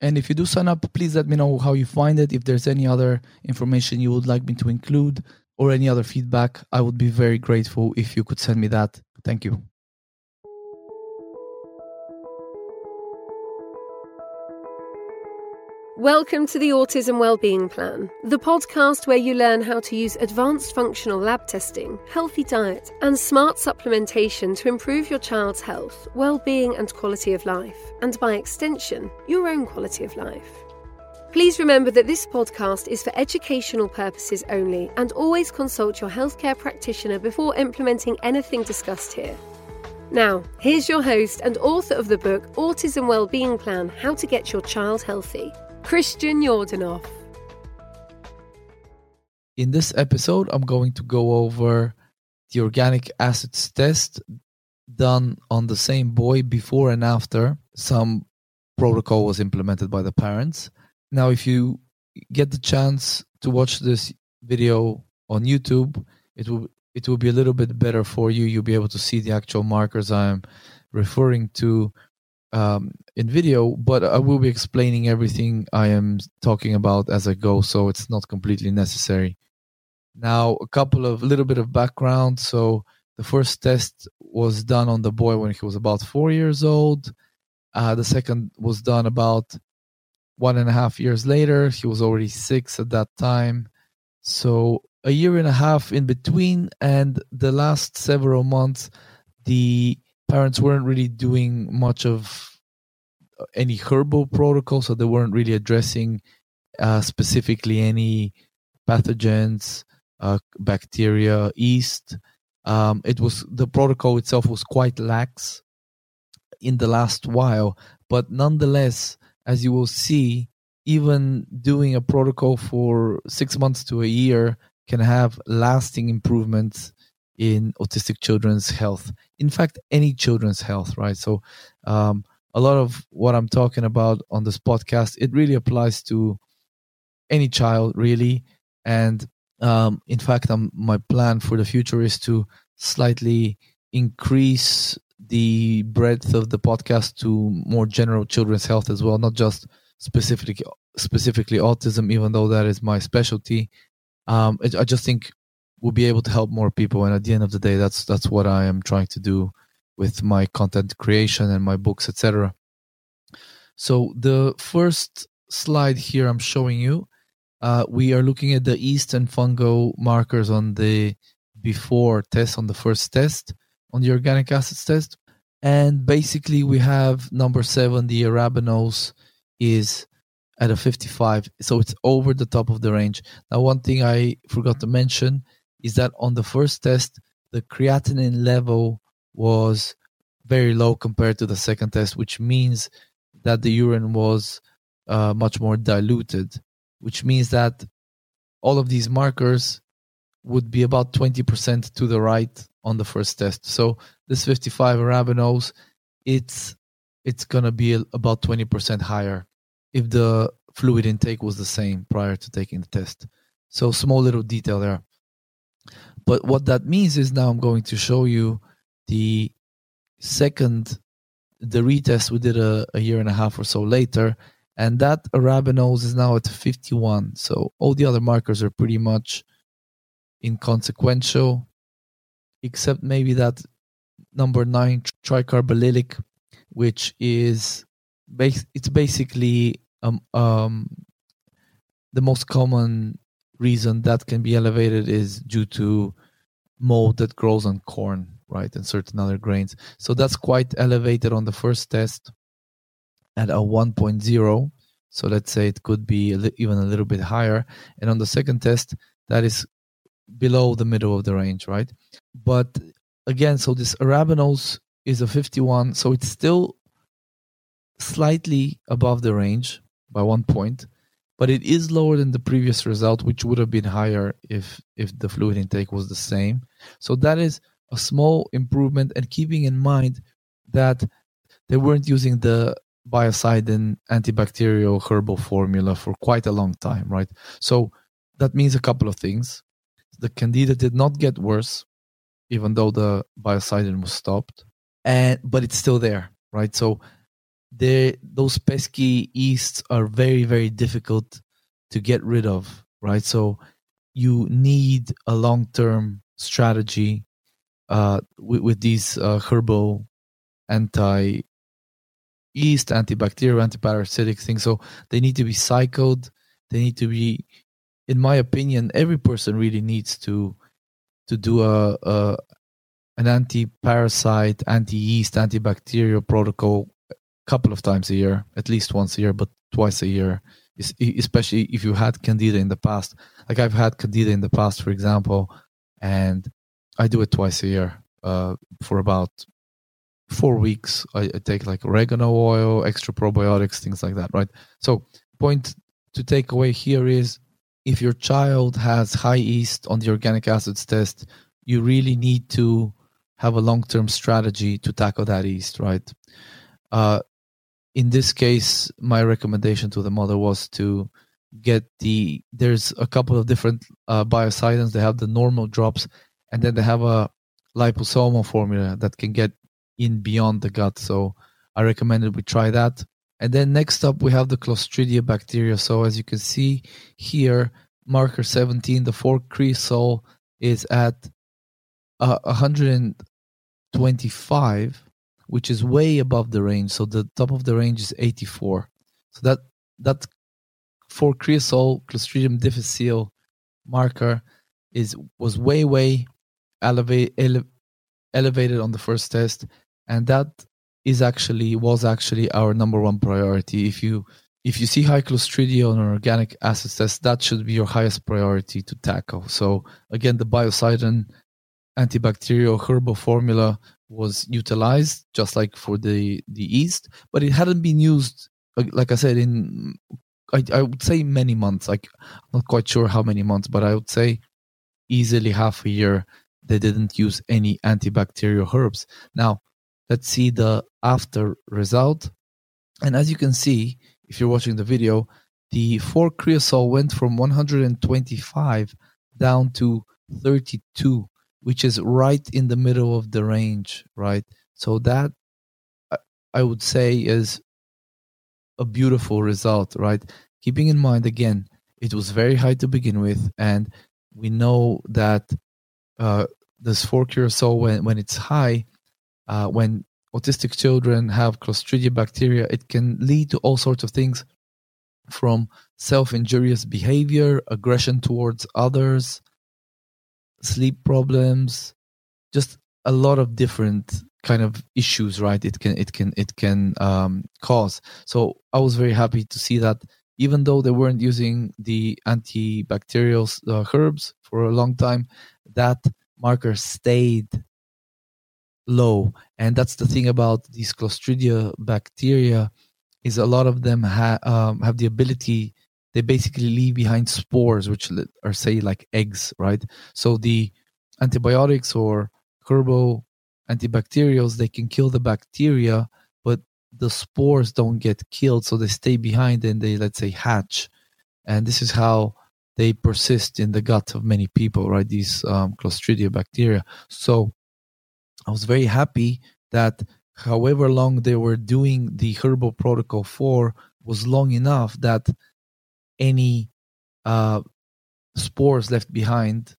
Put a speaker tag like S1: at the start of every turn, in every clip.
S1: And if you do sign up, please let me know how you find it. If there's any other information you would like me to include or any other feedback, I would be very grateful if you could send me that. Thank you.
S2: Welcome to the Autism Wellbeing Plan, the podcast where you learn how to use advanced functional lab testing, healthy diet, and smart supplementation to improve your child's health, well-being, and quality of life, and by extension, your own quality of life. Please remember that this podcast is for educational purposes only and always consult your healthcare practitioner before implementing anything discussed here. Now, here's your host and author of the book Autism Wellbeing Plan How to Get Your Child Healthy, Christian Yordanov.
S1: In this episode, I'm going to go over the organic acids test done on the same boy before and after some protocol was implemented by the parents. Now, if you get the chance to watch this video on YouTube, it will it will be a little bit better for you. You'll be able to see the actual markers I'm referring to um, in video, but I will be explaining everything I am talking about as I go, so it's not completely necessary. Now, a couple of little bit of background. So the first test was done on the boy when he was about four years old. Uh, the second was done about one and a half years later. He was already six at that time. So a year and a half in between, and the last several months, the parents weren't really doing much of uh, any herbal protocol, so they weren't really addressing uh, specifically any pathogens, uh, bacteria, yeast. Um, it was the protocol itself was quite lax in the last while, but nonetheless, as you will see, even doing a protocol for six months to a year can have lasting improvements in autistic children's health. In fact, any children's health, right? So, um, a lot of what I'm talking about on this podcast, it really applies to any child, really. And um, in fact, um, my plan for the future is to slightly increase the breadth of the podcast to more general children's health as well, not just specifically specifically autism, even though that is my specialty. Um, it, I just think will be able to help more people and at the end of the day that's that's what i am trying to do with my content creation and my books etc so the first slide here i'm showing you uh, we are looking at the yeast and fungal markers on the before test on the first test on the organic acids test. And basically we have number seven the arabinose is at a 55 so it's over the top of the range. Now one thing i forgot to mention is that on the first test, the creatinine level was very low compared to the second test, which means that the urine was uh, much more diluted, which means that all of these markers would be about 20% to the right on the first test. So this 55 arabinose, it's it's gonna be about 20% higher if the fluid intake was the same prior to taking the test. So small little detail there. But what that means is now I'm going to show you the second the retest we did a, a year and a half or so later. And that arabinose is now at 51 so all the other markers are pretty much inconsequential except maybe that number 9 tricarballylic which is base it's basically um, um the most common reason that can be elevated is due to mold that grows on corn right and certain other grains. So that's quite elevated on the first test at a 1.0 so let's say it could be a li- even a little bit higher. And on the second test that is below the middle of the range right? But again so this arabinose is a 51 so it's still slightly above the range by one point but it is lower than the previous result which would have been higher if if the fluid intake was the same. So that is a small improvement and keeping in mind that they weren't using the biocidin antibacterial herbal formula for quite a long time right? So that means a couple of things. The candida did not get worse even though the biocidin was stopped and but it's still there right? So they those pesky yeasts are very very difficult to get rid of right? So you need a long term strategy uh, with, with these uh, herbal anti yeast antibacterial antiparasitic things. So they need to be cycled. They need to be in my opinion every person really needs to to do a, a an anti-parasite anti-yeast antibacterial protocol couple of times a year, at least once a year, but twice a year, especially if you had candida in the past. Like I've had candida in the past, for example, and I do it twice a year uh, for about four weeks. I, I take like oregano oil, extra probiotics, things like that, right? So, point to take away here is if your child has high yeast on the organic acids test, you really need to have a long term strategy to tackle that yeast, right? Uh, in this case, my recommendation to the mother was to get the. There's a couple of different uh, biocidins. They have the normal drops, and then they have a liposomal formula that can get in beyond the gut. So I recommended we try that. And then next up, we have the Clostridia bacteria. So as you can see here, marker 17, the 4-cresol is at uh, 125 which is way above the range. So the top of the range is 84. So that that for cresol Clostridium difficile marker is was way way elevate, ele, elevated on the first test, and that is actually was actually our number one priority. If you if you see high Clostridia on an organic acid test, that should be your highest priority to tackle. So again, the biocidin antibacterial herbal formula was utilized just like for the the east but it hadn't been used like i said in I, I would say many months like i'm not quite sure how many months but i would say easily half a year they didn't use any antibacterial herbs. Now let's see the after result. And as you can see if you're watching the video the 4 cresol went from 125 down to 32 which is right in the middle of the range, right? So that I would say is a beautiful result, right? Keeping in mind again, it was very high to begin with, and we know that uh, this 4 cresol when when it's high, uh, when autistic children have Clostridia bacteria, it can lead to all sorts of things, from self-injurious behavior, aggression towards others, sleep problems, just a lot of different kind of issues right it can it can it can um, cause. So i was very happy to see that even though they weren't using the antibacterial uh, herbs for a long time that marker stayed low. And that's the thing about these clostridia bacteria is a lot of them ha- um, have the ability they basically leave behind spores, which are say like eggs, right? So the antibiotics or herbal antibacterials they can kill the bacteria, but the spores don't get killed, so they stay behind and they let's say hatch, and this is how they persist in the gut of many people, right? These um, Clostridia bacteria. So I was very happy that however long they were doing the herbal protocol for was long enough that any uh, spores left behind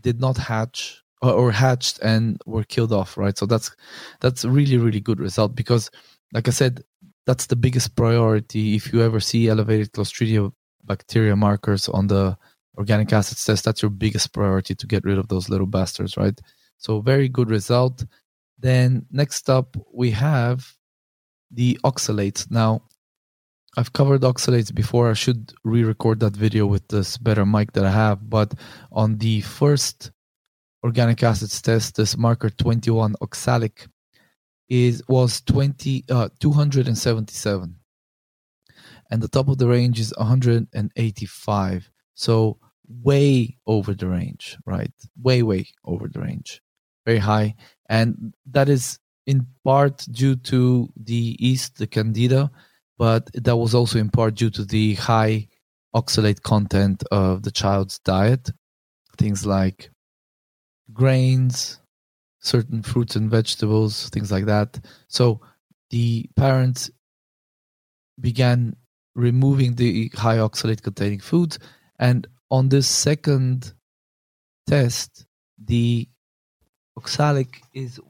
S1: did not hatch or, or hatched and were killed off right? So that's that's really really good result because like i said that's the biggest priority if you ever see elevated clostridia bacteria markers on the organic acids test that's your biggest priority to get rid of those little bastards right? So very good result. Then next up we have the oxalates. Now I've covered oxalates before. I should re-record that video with this better mic that I have. But on the first organic acids test, this marker 21 oxalic is was 20 uh, 277 and the top of the range is 185 so way over the range right way way over the range very high and that is in part due to the yeast the candida but that was also in part due to the high oxalate content of the child's diet. Things like grains, certain fruits and vegetables, things like that. So the parents began removing the high oxalate containing foods. And on this second test, the oxalic is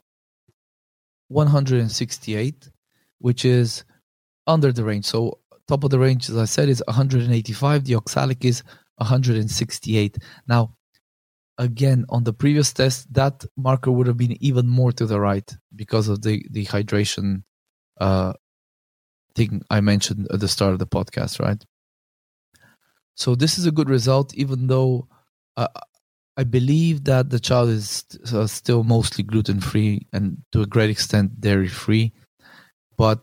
S1: 168, which is under the range. So top of the range, as I said, is 185. The oxalic is 168. Now, again, on the previous test, that marker would have been even more to the right because of the, the hydration uh, thing I mentioned at the start of the podcast, right? So this is a good result, even though uh, I believe that the child is uh, still mostly gluten free and to a great extent dairy free. But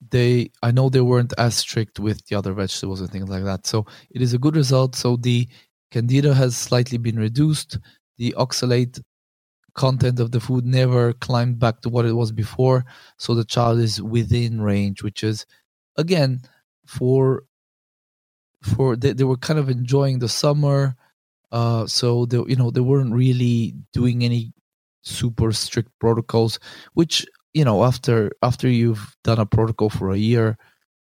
S1: they I know they weren't as strict with the other vegetables and things like that. So it is a good result. So the candida has slightly been reduced. The oxalate content of the food never climbed back to what it was before. So the child is within range, which is again for for they, they were kind of enjoying the summer. Uh, so they you know they weren't really doing any super strict protocols, which you know after after you've done a protocol for a year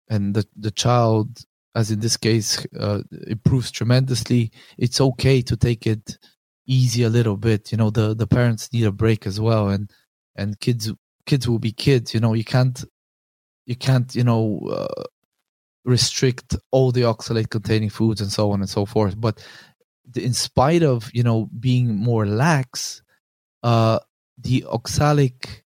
S1: and the the child as in this case uh, improves tremendously it's okay to take it easy a little bit you know the the parents need a break as well and and kids kids will be kids you know you can't you can't you know uh, restrict all the oxalate containing foods and so on and so forth. But in spite of you know being more lax uh the oxalic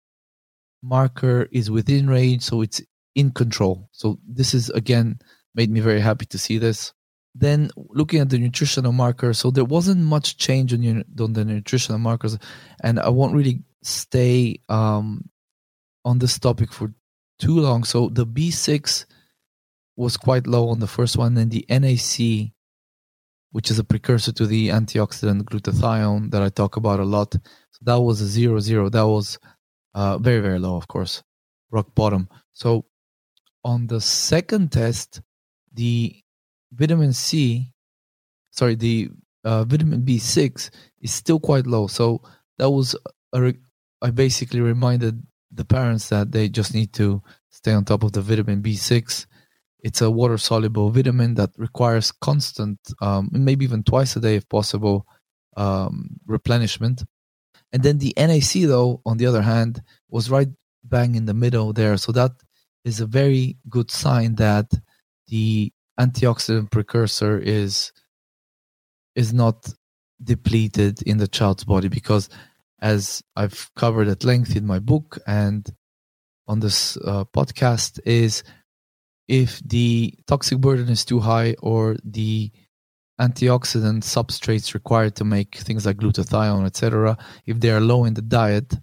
S1: marker is within range, so it's in control. So this is again made me very happy to see this. Then looking at the nutritional marker, so there wasn't much change on, on the nutritional markers, and I won't really stay um, on this topic for too long. So the B6 was quite low on the first one, and the NAC, which is a precursor to the antioxidant glutathione that I talk about a lot, so that was a zero zero. That was uh, very very low, of course, rock bottom. So on the second test, the vitamin C, sorry, the uh, vitamin B6 is still quite low. So that was re- I basically reminded the parents that they just need to stay on top of the vitamin B6. It's a water soluble vitamin that requires constant, um, maybe even twice a day if possible, um, replenishment. And then the NAC, though, on the other hand, was right bang in the middle there. So that is a very good sign that the antioxidant precursor is is not depleted in the child's body because as I've covered at length in my book and on this uh, podcast is if the toxic burden is too high or the antioxidant substrates required to make things like glutathione, etc., if they are low in the diet,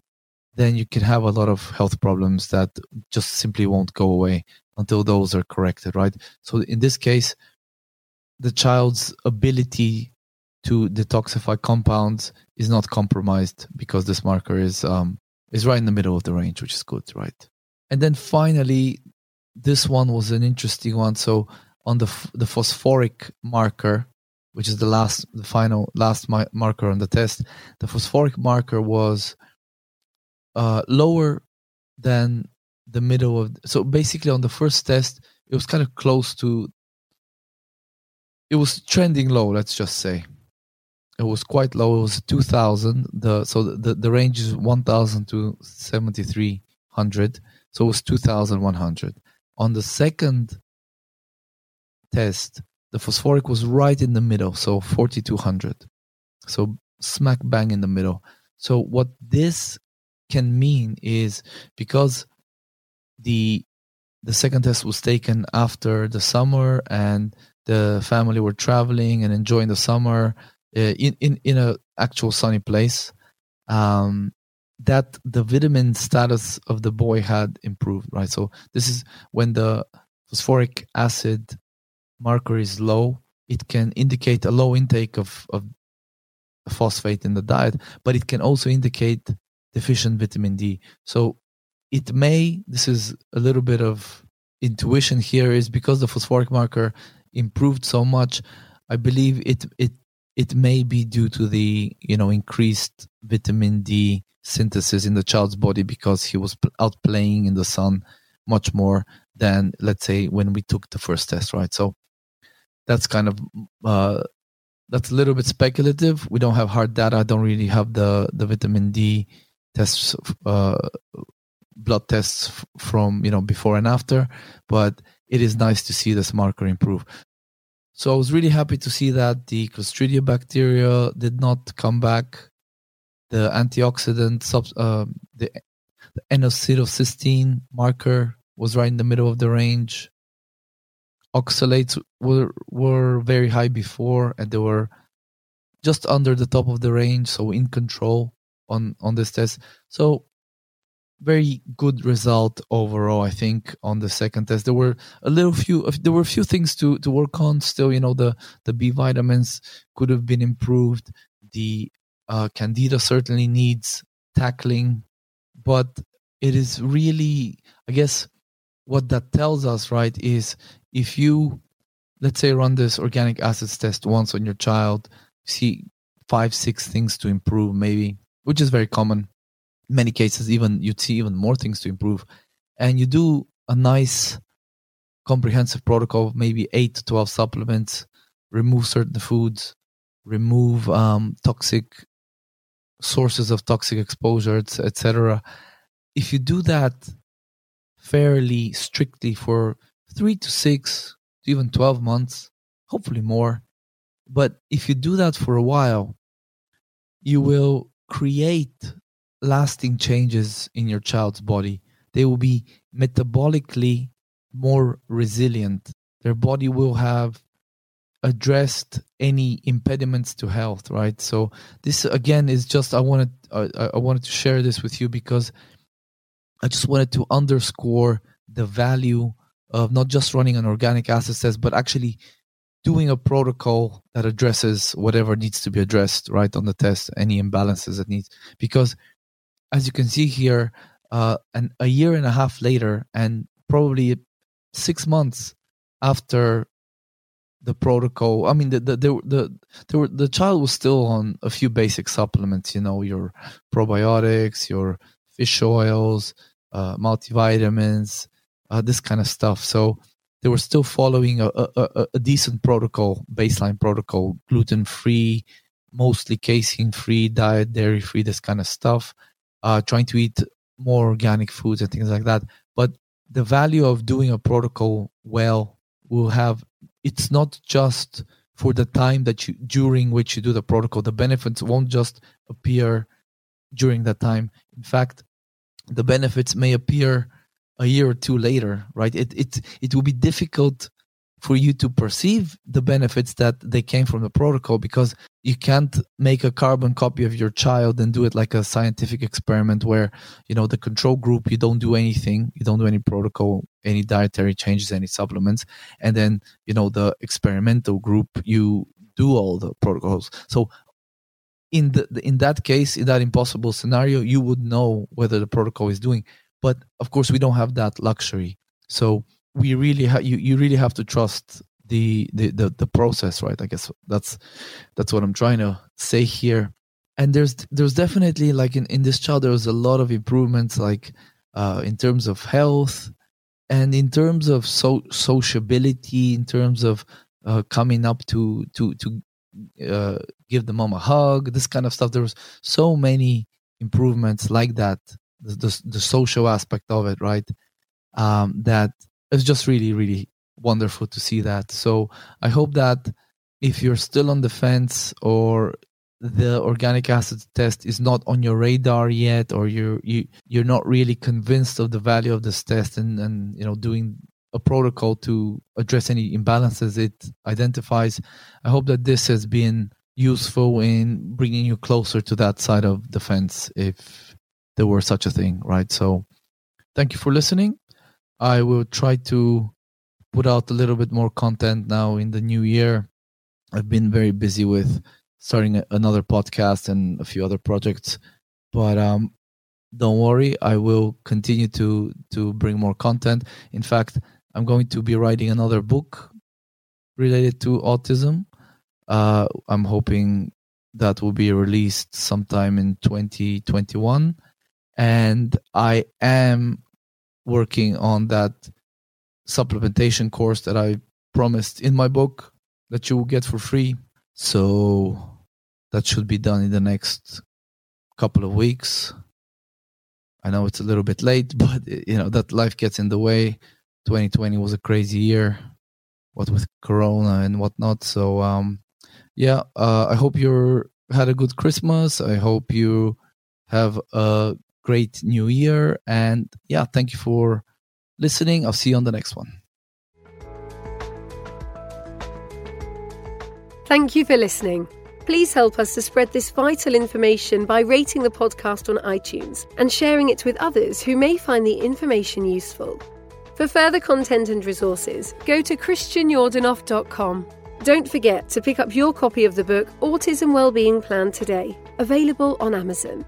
S1: then you can have a lot of health problems that just simply won't go away until those are corrected, right? So in this case, the child's ability to detoxify compounds is not compromised because this marker is um, is right in the middle of the range, which is good, right? And then finally, this one was an interesting one. So on the the phosphoric marker, which is the last, the final last marker on the test. The phosphoric marker was uh, lower than the middle of. So basically, on the first test, it was kind of close to. It was trending low. Let's just say it was quite low. It was 2000. The so the the range is 1000 to 7300. So it was 2100. On the second test, the phosphoric was right in the middle, so 4200. So smack bang in the middle. So what this can mean is because the the second test was taken after the summer and the family were traveling and enjoying the summer uh, in in in a actual sunny place um, that the vitamin status of the boy had improved right so this is when the phosphoric acid marker is low it can indicate a low intake of of phosphate in the diet but it can also indicate deficient vitamin D. So it may this is a little bit of intuition here is because the phosphoric marker improved so much i believe it it it may be due to the you know increased vitamin d synthesis in the child's body because he was out playing in the sun much more than let's say when we took the first test right? So that's kind of uh, that's a little bit speculative. We don't have hard data. I don't really have the the vitamin d tests uh, blood tests from you know before and after but it is nice to see this marker improve. So i was really happy to see that the clostridia bacteria did not come back. The antioxidant sub uh, the, the N-acetylcysteine marker was right in the middle of the range oxalates were were very high before and they were just under the top of the range so in control on on this test. So very good result overall i think on the second test. There were a little few there were a few things to to work on. Still you know the the b vitamins could have been improved. The uh, candida certainly needs tackling but it is really i guess what that tells us right is if you let's say run this organic acids test once on your child see five six things to improve maybe which is very common. In many cases even you'd see even more things to improve. And you do a nice comprehensive protocol maybe 8 to 12 supplements remove certain foods remove um, toxic sources of toxic exposure etc if you do that fairly strictly for 3 to 6 even 12 months hopefully more but if you do that for a while you will create lasting changes in your child's body. They will be metabolically more resilient. Their body will have addressed any impediments to health, right? So this again is just I wanted uh, I wanted to share this with you because I just wanted to underscore the value of not just running an organic acid test, but actually doing a protocol that addresses whatever needs to be addressed right on the test, any imbalances that needs because as you can see here, uh, and a year and a half later, and probably six months after the protocol. I mean, the the the the, the, the child was still on a few basic supplements. You know, your probiotics, your fish oils, uh, multivitamins, uh, this kind of stuff. So they were still following a, a, a decent protocol, baseline protocol, gluten free, mostly casein free diet, dairy free, this kind of stuff uh, trying to eat more organic foods and things like that. But the value of doing a protocol well will have it's not just for the time that you during which you do the protocol. The benefits won't just appear during that time. In fact, the benefits may appear a year or two later, right? It it it will be difficult for you to perceive the benefits that they came from the protocol because you can't make a carbon copy of your child and do it like a scientific experiment where you know the control group you don't do anything you don't do any protocol any dietary changes any supplements and then you know the experimental group you do all the protocols so in the in that case in that impossible scenario you would know whether the protocol is doing but of course we don't have that luxury. So we really ha- you, you really have to trust the, the the the process right? I guess that's that's what i'm trying to say here. And there's there's definitely like in, in this child there was a lot of improvements like uh in terms of health and in terms of so sociability in terms of uh, coming up to to to uh, give the mom a hug this kind of stuff. There was so many improvements like that the, the, the social aspect of it right? Um that it's just really really wonderful to see that. So i hope that if you're still on the fence or the organic acid test is not on your radar yet or you're you, you're not really convinced of the value of this test and and you know doing a protocol to address any imbalances it identifies i hope that this has been useful in bringing you closer to that side of the fence if there were such a thing right so thank you for listening i will try to put out a little bit more content now in the new year i've been very busy with starting another podcast and a few other projects. But um, don't worry, I will continue to to bring more content. In fact, I'm going to be writing another book related to autism. Uh, I'm hoping that will be released sometime in 2021, and I am working on that supplementation course that I promised in my book that you will get for free so that should be done in the next couple of weeks. I know it's a little bit late, but you know that life gets in the way. 2020 was a crazy year, what with Corona and whatnot. So um, yeah, uh, I hope you had a good Christmas. I hope you have a great New Year, and yeah, thank you for listening. I'll see you on the next one.
S2: Thank you for listening. Please help us to spread this vital information by rating the podcast on iTunes and sharing it with others who may find the information useful. For further content and resources, go to christianyordanov.com. Don't forget to pick up your copy of the book Autism Wellbeing Plan today, available on Amazon.